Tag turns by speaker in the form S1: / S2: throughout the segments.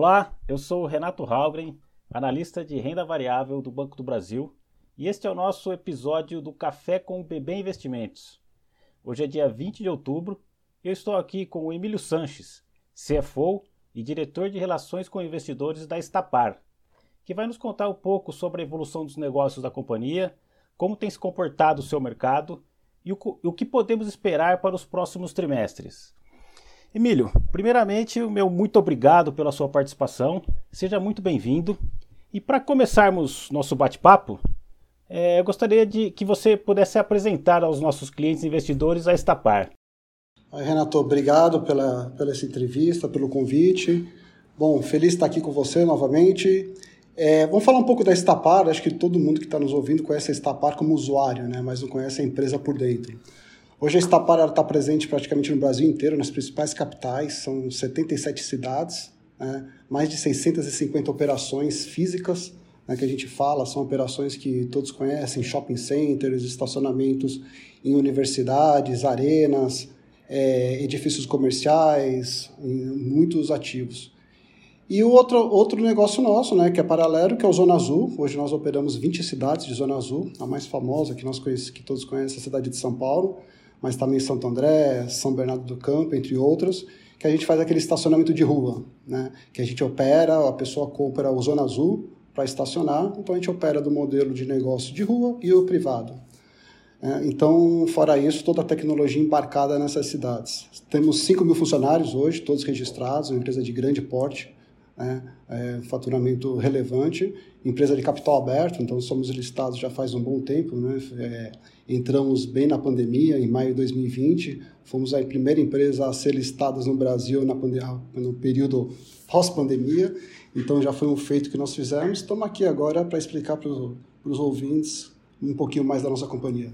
S1: Olá, eu sou Renato Halgren, analista de renda variável do Banco do Brasil, e este é o nosso episódio do Café com o BB Investimentos. Hoje é dia 20 de outubro e eu estou aqui com o Emílio Sanches, CFO e diretor de Relações com Investidores da Estapar, que vai nos contar um pouco sobre a evolução dos negócios da companhia, como tem se comportado o seu mercado e o que podemos esperar para os próximos trimestres. Emílio, primeiramente, o meu muito obrigado pela sua participação. Seja muito bem-vindo. E para começarmos nosso bate-papo, é, eu gostaria de que você pudesse apresentar aos nossos clientes investidores a Estapar.
S2: Renato, obrigado pela, pela essa entrevista, pelo convite. Bom, feliz de estar aqui com você novamente. É, vamos falar um pouco da Estapar. Acho que todo mundo que está nos ouvindo conhece a Estapar como usuário, né? mas não conhece a empresa por dentro. Hoje a Estapar está presente praticamente no Brasil inteiro, nas principais capitais, são 77 cidades, né? mais de 650 operações físicas né, que a gente fala, são operações que todos conhecem, shopping centers, estacionamentos em universidades, arenas, é, edifícios comerciais, muitos ativos. E o outro, outro negócio nosso, né, que é paralelo, que é o Zona Azul. Hoje nós operamos 20 cidades de Zona Azul. A mais famosa que nós conhecemos, que todos conhecem, é a cidade de São Paulo mas também Santo André, São Bernardo do Campo, entre outros, que a gente faz aquele estacionamento de rua, né? que a gente opera, a pessoa compra o Zona Azul para estacionar, então a gente opera do modelo de negócio de rua e o privado. É, então, fora isso, toda a tecnologia embarcada nessas cidades. Temos 5 mil funcionários hoje, todos registrados, uma empresa de grande porte, né? é, faturamento relevante, empresa de capital aberto, então somos listados já faz um bom tempo, né? É, entramos bem na pandemia, em maio de 2020, fomos a primeira empresa a ser listada no Brasil na no período pós-pandemia, então já foi um feito que nós fizemos. Estamos aqui agora para explicar para os ouvintes um pouquinho mais da nossa companhia.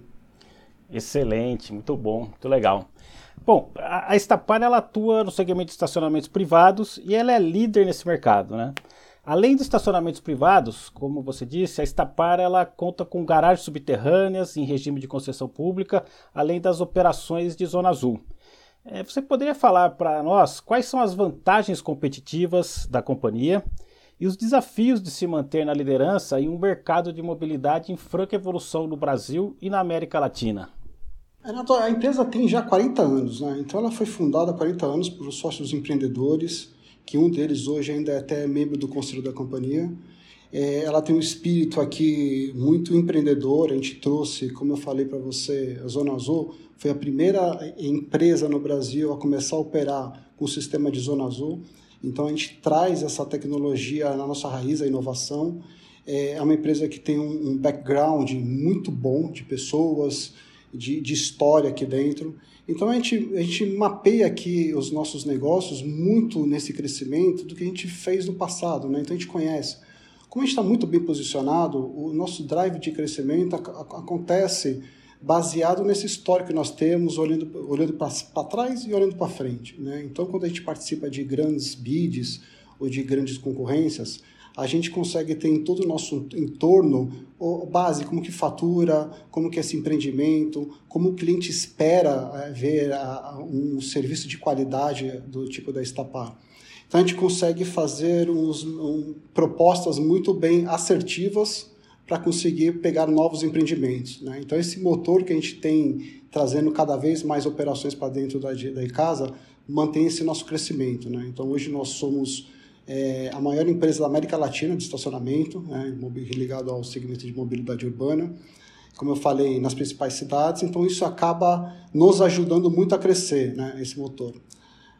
S1: Excelente, muito bom, muito legal. Bom, a Estapar ela atua no segmento de estacionamentos privados e ela é líder nesse mercado, né? Além dos estacionamentos privados, como você disse, a Estapar ela conta com garagens subterrâneas em regime de concessão pública, além das operações de zona azul. É, você poderia falar para nós quais são as vantagens competitivas da companhia e os desafios de se manter na liderança em um mercado de mobilidade em franca evolução no Brasil e na América Latina?
S2: A empresa tem já 40 anos, né? então ela foi fundada há 40 anos por sócios empreendedores que um deles hoje ainda é até membro do conselho da companhia. É, ela tem um espírito aqui muito empreendedor. A gente trouxe, como eu falei para você, a Zona Azul foi a primeira empresa no Brasil a começar a operar com o sistema de Zona Azul. Então a gente traz essa tecnologia na nossa raiz, a inovação. É uma empresa que tem um background muito bom de pessoas, de, de história aqui dentro. Então a gente, a gente mapeia aqui os nossos negócios muito nesse crescimento do que a gente fez no passado, né? Então a gente conhece. Como a gente está muito bem posicionado, o nosso drive de crescimento acontece baseado nesse histórico que nós temos, olhando, olhando para trás e olhando para frente. Né? Então, quando a gente participa de grandes bids ou de grandes concorrências, a gente consegue ter em todo o nosso entorno base, como que fatura, como que é esse empreendimento, como o cliente espera é, ver um serviço de qualidade do tipo da Estapar. Então a gente consegue fazer uns, um, propostas muito bem assertivas para conseguir pegar novos empreendimentos. Né? Então esse motor que a gente tem trazendo cada vez mais operações para dentro da, da casa mantém esse nosso crescimento. Né? Então hoje nós somos é a maior empresa da América Latina de estacionamento, né, ligado ao segmento de mobilidade urbana, como eu falei, nas principais cidades, então isso acaba nos ajudando muito a crescer, né, esse motor.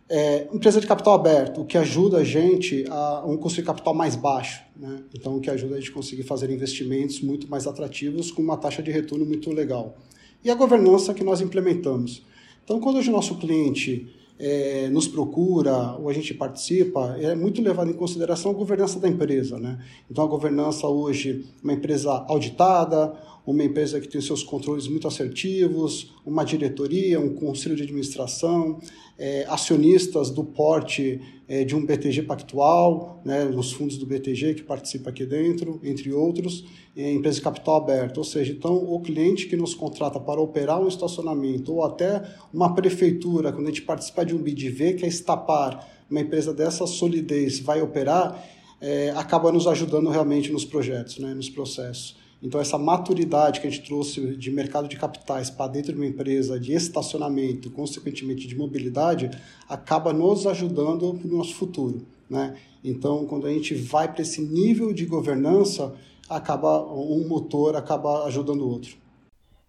S2: É, empresa de capital aberto, o que ajuda a gente a um custo de capital mais baixo, né? então o que ajuda a gente a conseguir fazer investimentos muito mais atrativos com uma taxa de retorno muito legal. E a governança que nós implementamos. Então, quando o nosso cliente é, nos procura ou a gente participa, é muito levado em consideração a governança da empresa. Né? Então, a governança hoje, uma empresa auditada, uma empresa que tem seus controles muito assertivos, uma diretoria, um conselho de administração, é, acionistas do porte é, de um BTG Pactual, né, nos fundos do BTG que participa aqui dentro, entre outros, é, empresa de capital aberto. Ou seja, então o cliente que nos contrata para operar um estacionamento ou até uma prefeitura, quando a gente participa de um BIDV, que é estapar uma empresa dessa solidez vai operar, é, acaba nos ajudando realmente nos projetos, né, nos processos. Então, essa maturidade que a gente trouxe de mercado de capitais para dentro de uma empresa de estacionamento, consequentemente de mobilidade, acaba nos ajudando no nosso futuro. Né? Então, quando a gente vai para esse nível de governança, acaba um motor acaba ajudando o outro.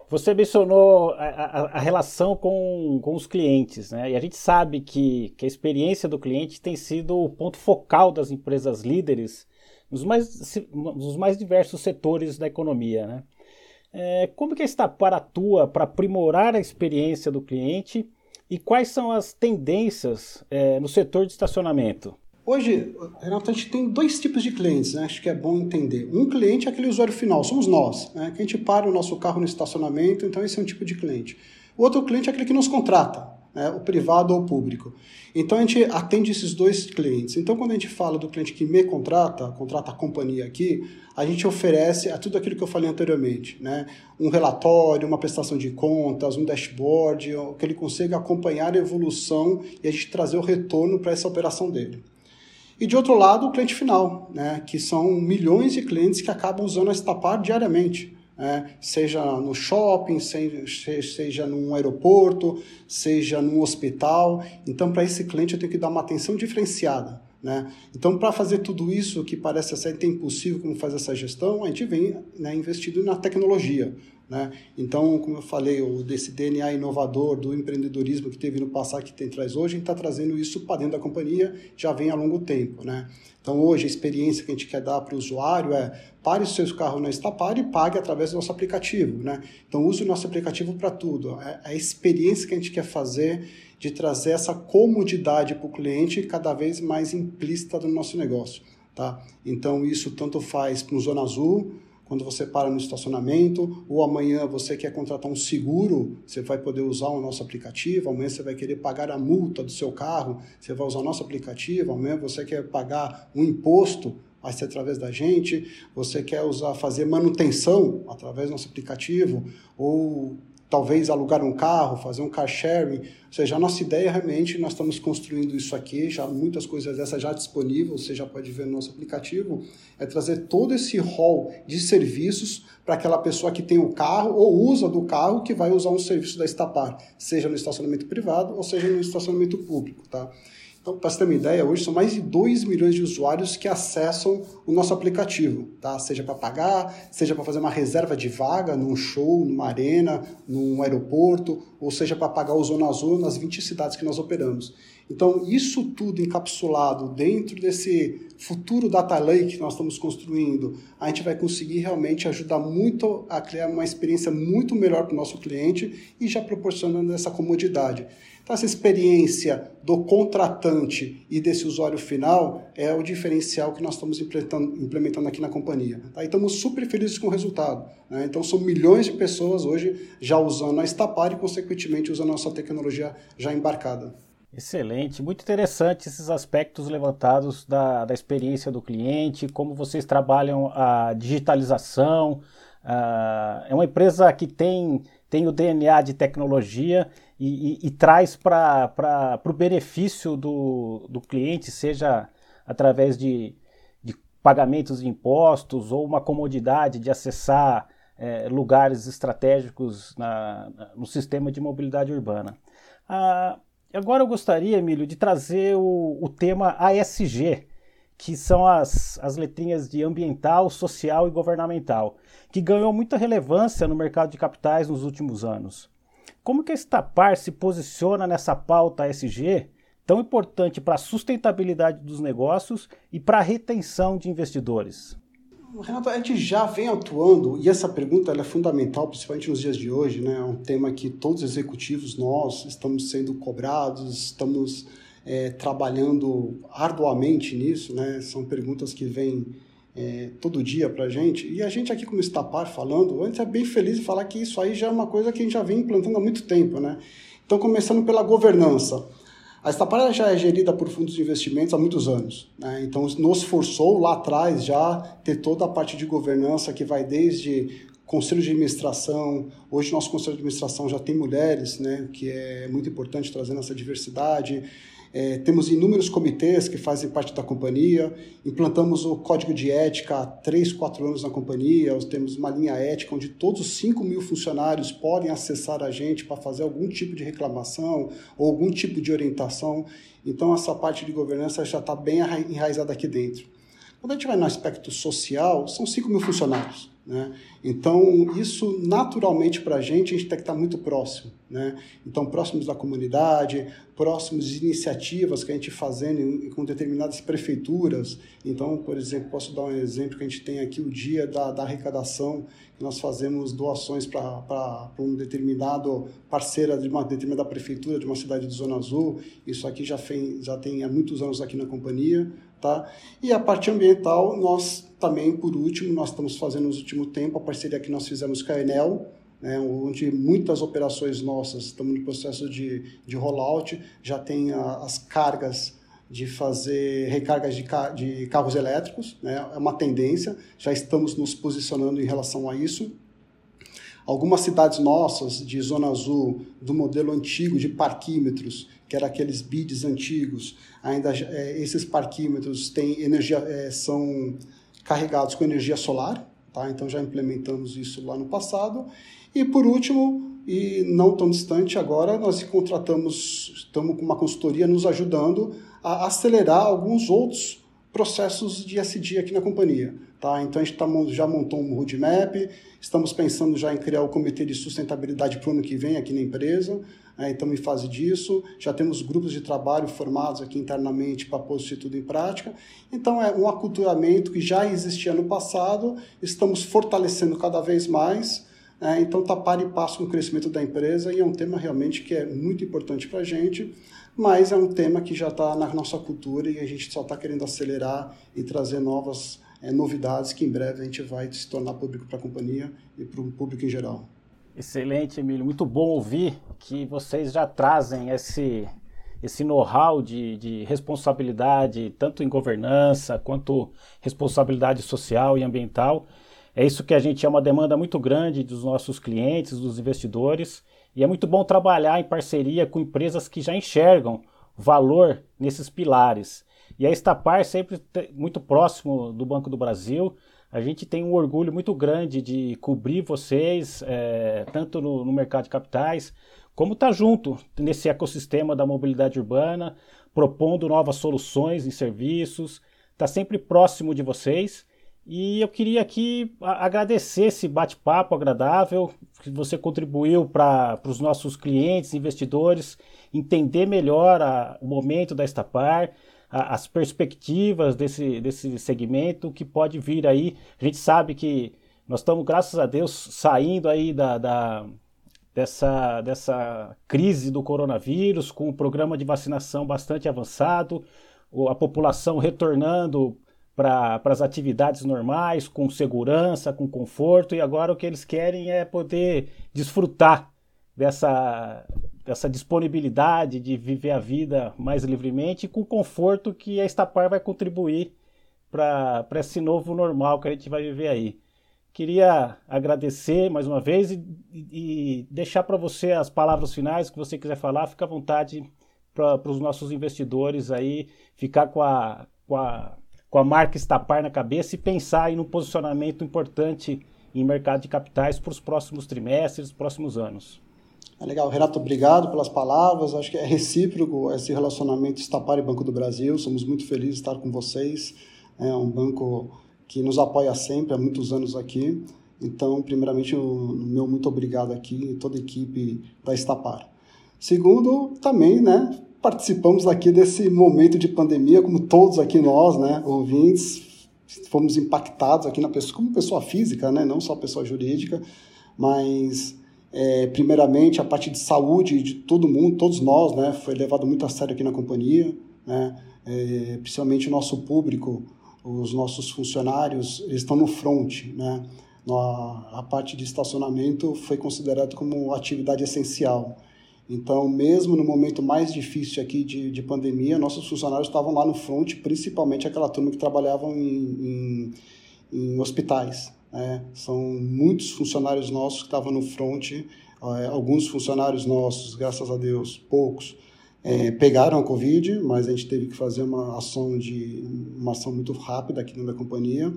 S1: Você mencionou a, a, a, relação com, com os clientes, né? E a gente sabe que, que a experiência do cliente tem sido o ponto focal das empresas líderes nos mais, nos mais diversos setores da economia. Né? É, como que a Estapar atua para aprimorar a experiência do cliente e quais são as tendências é, no setor de estacionamento?
S2: Hoje, Renato, a gente tem dois tipos de clientes, né? acho que é bom entender. Um cliente é aquele usuário final, somos nós, né? que a gente para o nosso carro no estacionamento, então esse é um tipo de cliente. O outro cliente é aquele que nos contrata, né, o privado ou o público. Então a gente atende esses dois clientes. Então quando a gente fala do cliente que me contrata, contrata a companhia aqui, a gente oferece a tudo aquilo que eu falei anteriormente, né? Um relatório, uma prestação de contas, um dashboard, que ele consiga acompanhar a evolução e a gente trazer o retorno para essa operação dele. E de outro lado, o cliente final, né? que são milhões de clientes que acabam usando a Estapar diariamente é, seja no shopping, seja, seja num aeroporto, seja num hospital. Então, para esse cliente, eu tenho que dar uma atenção diferenciada. Né? Então, para fazer tudo isso que parece ser impossível como fazer essa gestão, a gente vem né, investindo na tecnologia. Né? Então, como eu falei, o, desse DNA inovador do empreendedorismo que teve no passado, que tem traz hoje, a gente está trazendo isso para dentro da companhia, já vem há longo tempo. Né? Então, hoje, a experiência que a gente quer dar para o usuário é pare o seu carro na Estapar e pague através do nosso aplicativo. Né? Então, use o nosso aplicativo para tudo. É a experiência que a gente quer fazer de trazer essa comodidade para o cliente cada vez mais implícita no nosso negócio. Tá? Então, isso tanto faz para o Zona Azul, quando você para no estacionamento, ou amanhã você quer contratar um seguro, você vai poder usar o nosso aplicativo, amanhã você vai querer pagar a multa do seu carro, você vai usar o nosso aplicativo, amanhã você quer pagar um imposto, vai ser através da gente, você quer usar, fazer manutenção através do nosso aplicativo, ou talvez alugar um carro, fazer um car sharing. Ou seja, a nossa ideia realmente, nós estamos construindo isso aqui, já muitas coisas dessas já disponíveis, você já pode ver no nosso aplicativo, é trazer todo esse hall de serviços para aquela pessoa que tem o carro ou usa do carro que vai usar um serviço da Estapar, seja no estacionamento privado ou seja no estacionamento público, tá? Então, para você ter uma ideia, hoje são mais de 2 milhões de usuários que acessam o nosso aplicativo, tá? Seja para pagar, seja para fazer uma reserva de vaga num show, numa arena, num aeroporto, ou seja para pagar o Zona Azul nas 20 cidades que nós operamos. Então, isso tudo encapsulado dentro desse futuro data lake que nós estamos construindo, a gente vai conseguir realmente ajudar muito a criar uma experiência muito melhor para o nosso cliente e já proporcionando essa comodidade. Então, essa experiência do contratante e desse usuário final é o diferencial que nós estamos implementando, aqui na companhia. Tá? E estamos super felizes com o resultado. Né? Então, são milhões de pessoas hoje já usando a Estapar e, consequentemente, usando a nossa tecnologia já embarcada.
S1: Excelente, muito interessante esses aspectos levantados da, da experiência do cliente, como vocês trabalham a digitalização. Uh, é uma empresa que tem, tem o DNA de tecnologia e, e, e traz para o benefício do, do cliente, seja através de, de pagamentos de impostos ou uma comodidade de acessar é, lugares estratégicos na, no sistema de mobilidade urbana. Ah, agora eu gostaria, Emílio, de trazer o, o tema ASG, que são as, as letrinhas de ambiental, social e governamental, que ganhou muita relevância no mercado de capitais nos últimos anos. Como que a Estapar se posiciona nessa pauta ESG tão importante para a sustentabilidade dos negócios e para a retenção de investidores?
S2: Renato, a gente já vem atuando, e essa pergunta é fundamental, principalmente nos dias de hoje, né? é um tema que todos os executivos, nós, estamos sendo cobrados, estamos é, trabalhando arduamente nisso, né? são perguntas que vêm é, todo dia para a gente. E a gente aqui como Estapar falando, antes é bem feliz de falar que isso aí já é uma coisa que a gente já vem implantando há muito tempo, né? Então, começando pela governança. A Estapar já é gerida por fundos de investimentos há muitos anos. Né? Então, nos forçou lá atrás já ter toda a parte de governança que vai desde conselho de administração. Hoje, nosso conselho de administração já tem mulheres, né? que é muito importante trazendo essa diversidade. É, temos inúmeros comitês que fazem parte da companhia, implantamos o código de ética há 3, 4 anos na companhia, temos uma linha ética onde todos os 5 mil funcionários podem acessar a gente para fazer algum tipo de reclamação ou algum tipo de orientação. Então, essa parte de governança já está bem enraizada aqui dentro. Quando a gente vai no aspecto social, são 5 mil funcionários. Né? Então, isso naturalmente para a gente, a gente tem que estar muito próximo. Né? Então, próximos da comunidade, próximos de iniciativas que a gente fazendo com determinadas prefeituras. Então, por exemplo, posso dar um exemplo que a gente tem aqui o dia da, da arrecadação, que nós fazemos doações para um determinado parceira de uma determinada prefeitura de uma cidade de Zona Azul. Isso aqui já, fez, já tem há muitos anos aqui na companhia. Tá? E a parte ambiental, nós também, por último, nós estamos fazendo nos último tempo a parceria que nós fizemos com a Enel, né, onde muitas operações nossas estamos no processo de, de rollout, já tem a, as cargas de fazer recargas de, de carros elétricos, né, é uma tendência, já estamos nos posicionando em relação a isso. Algumas cidades nossas de Zona Azul, do modelo antigo de parquímetros, que era aqueles bids antigos, ainda é, esses parquímetros têm energia, é, são carregados com energia solar, tá? então já implementamos isso lá no passado. E por último, e não tão distante agora, nós contratamos, estamos com uma consultoria nos ajudando a acelerar alguns outros processos de SD aqui na companhia. Tá? Então a gente tá, já montou um roadmap, estamos pensando já em criar o comitê de sustentabilidade para o ano que vem aqui na empresa né, estamos em fase disso, já temos grupos de trabalho formados aqui internamente para pôr isso tudo em prática. Então, é um aculturamento que já existia no passado, estamos fortalecendo cada vez mais. É, então, está para e passo com o crescimento da empresa e é um tema realmente que é muito importante para a gente, mas é um tema que já está na nossa cultura e a gente só está querendo acelerar e trazer novas é, novidades que em breve a gente vai se tornar público para a companhia e para o público em geral.
S1: Excelente, Emílio. Muito bom ouvir que vocês já trazem esse, esse know-how de, de responsabilidade, tanto em governança quanto responsabilidade social e ambiental. É isso que a gente é uma demanda muito grande dos nossos clientes, dos investidores, e é muito bom trabalhar em parceria com empresas que já enxergam valor nesses pilares. E a Estapar sempre muito próximo do Banco do Brasil, a gente tem um orgulho muito grande de cobrir vocês, é, tanto no, no, mercado de capitais, como estar tá junto nesse ecossistema da mobilidade urbana, propondo novas soluções e serviços, está sempre próximo de vocês. E eu queria aqui agradecer esse bate-papo agradável que você contribuiu para os nossos clientes, investidores, entender melhor a, o momento da Estapar, as perspectivas desse, desse segmento que pode vir aí. A gente sabe que nós estamos, graças a Deus, saindo aí da, da dessa, dessa crise do coronavírus, com o programa de vacinação bastante avançado, a população retornando para as atividades normais, com segurança, com conforto, e agora o que eles querem é poder desfrutar dessa, dessa disponibilidade de viver a vida mais livremente com o conforto que a Estapar vai contribuir para esse novo normal que a gente vai viver aí. Queria agradecer mais uma vez e, e deixar para você as palavras finais que você quiser falar, fica à vontade para os nossos investidores aí ficar com a, com a, com a marca Estapar na cabeça e pensar em um posicionamento importante em mercado de capitais para os próximos trimestres, próximos anos.
S2: É legal, Renato, obrigado pelas palavras. Acho que é recíproco esse relacionamento Estapar e Banco do Brasil. Somos muito felizes de estar com vocês. É um banco que nos apoia sempre há muitos anos aqui. Então, primeiramente, o meu muito obrigado aqui e toda a equipe da Estapar. Segundo, também, né, participamos aqui desse momento de pandemia, como todos aqui nós, né, ouvintes, fomos impactados aqui na pessoa, como pessoa física, né, não só pessoa jurídica, mas é, primeiramente, a parte de saúde de todo mundo, todos nós, né, foi levado muito a sério aqui na companhia, né, é, principalmente o nosso público, os nossos funcionários eles estão no front, né? A, parte de estacionamento foi considerado como atividade essencial. Então, mesmo no momento mais difícil aqui de, de pandemia, nossos funcionários estavam lá no front, principalmente aquela turma que trabalhavam em, em, em hospitais. Né? São muitos funcionários nossos que estavam no front, é, alguns funcionários nossos, graças a Deus, poucos, é, pegaram a Covid, mas a gente teve que fazer uma ação de uma ação muito rápida aqui da companhia.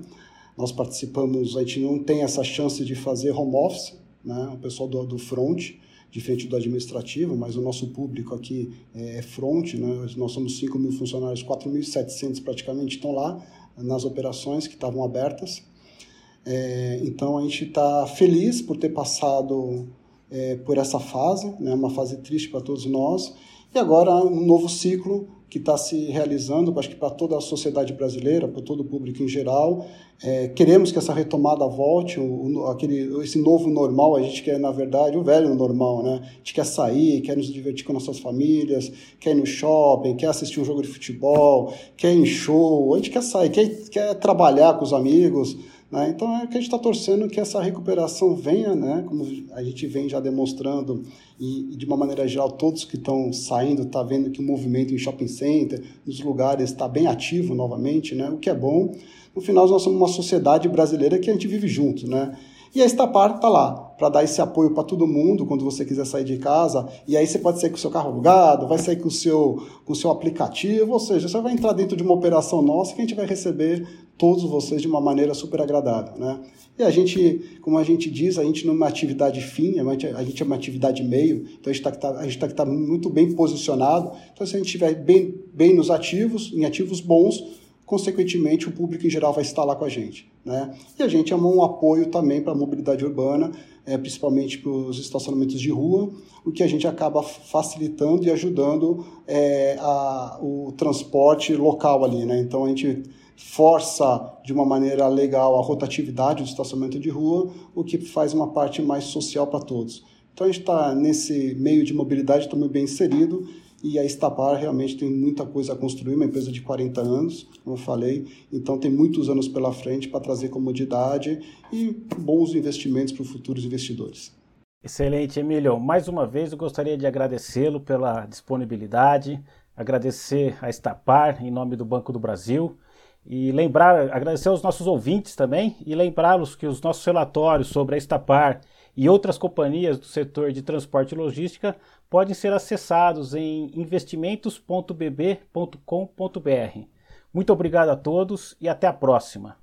S2: Nós participamos, a gente não tem essa chance de fazer home office, né? O pessoal do, do front, diferente do administrativo, mas o nosso público aqui é, é front, né? Nós somos 5 mil funcionários, 4.700 praticamente estão lá nas operações que estavam abertas. É, então a gente está feliz por ter passado é, por essa fase, né? Uma fase triste para todos nós e agora um novo ciclo que está se realizando, acho que para toda a sociedade brasileira, para todo o público em geral. É, queremos que essa retomada volte, o, aquele, esse novo normal, a gente quer, na verdade, o velho normal, né? A gente quer sair, quer nos divertir com nossas famílias, quer ir no shopping, quer assistir um jogo de futebol, quer ir em show, a gente quer sair, quer, quer trabalhar com os amigos, né? Então é que a gente está torcendo que essa recuperação venha, né? como a gente vem já demonstrando, e, e de uma maneira geral, todos que estão saindo, está vendo que o movimento em shopping center, nos lugares, está bem ativo novamente, né? o que é bom. No final, nós somos uma sociedade brasileira que a gente vive junto. Né? E a Estapar está lá para dar esse apoio para todo mundo quando você quiser sair de casa. E aí você pode sair com o seu carro alugado, vai sair com o seu, com o seu aplicativo, ou seja, você vai entrar dentro de uma operação nossa que a gente vai receber todos vocês de uma maneira super agradável, né? E a gente, como a gente diz, a gente não é uma atividade fim, a gente é uma atividade meio, então a gente está tá, tá, tá muito bem posicionado. Então, se a gente estiver bem, bem nos ativos, em ativos bons, consequentemente o público em geral vai estar lá com a gente. Né? E a gente é um apoio também para a mobilidade urbana, é, principalmente para os estacionamentos de rua, o que a gente acaba facilitando e ajudando é, a, o transporte local ali. Né? Então a gente força de uma maneira legal a rotatividade do estacionamento de rua, o que faz uma parte mais social para todos. Então a gente está nesse meio de mobilidade também bem inserido e a Estapar realmente tem muita coisa a construir, uma empresa de 40 anos, como eu falei, então tem muitos anos pela frente para trazer comodidade e bons investimentos para os futuros investidores.
S1: Excelente, Emílio. Mais uma vez eu gostaria de agradecê-lo pela disponibilidade, agradecer a Estapar em nome do Banco do Brasil e lembrar, agradecer aos nossos ouvintes também e lembrá-los que os nossos relatórios sobre a Estapar e outras companhias do setor de transporte e logística podem ser acessados em investimentos.bb.com.br. Muito obrigado a todos e até a próxima.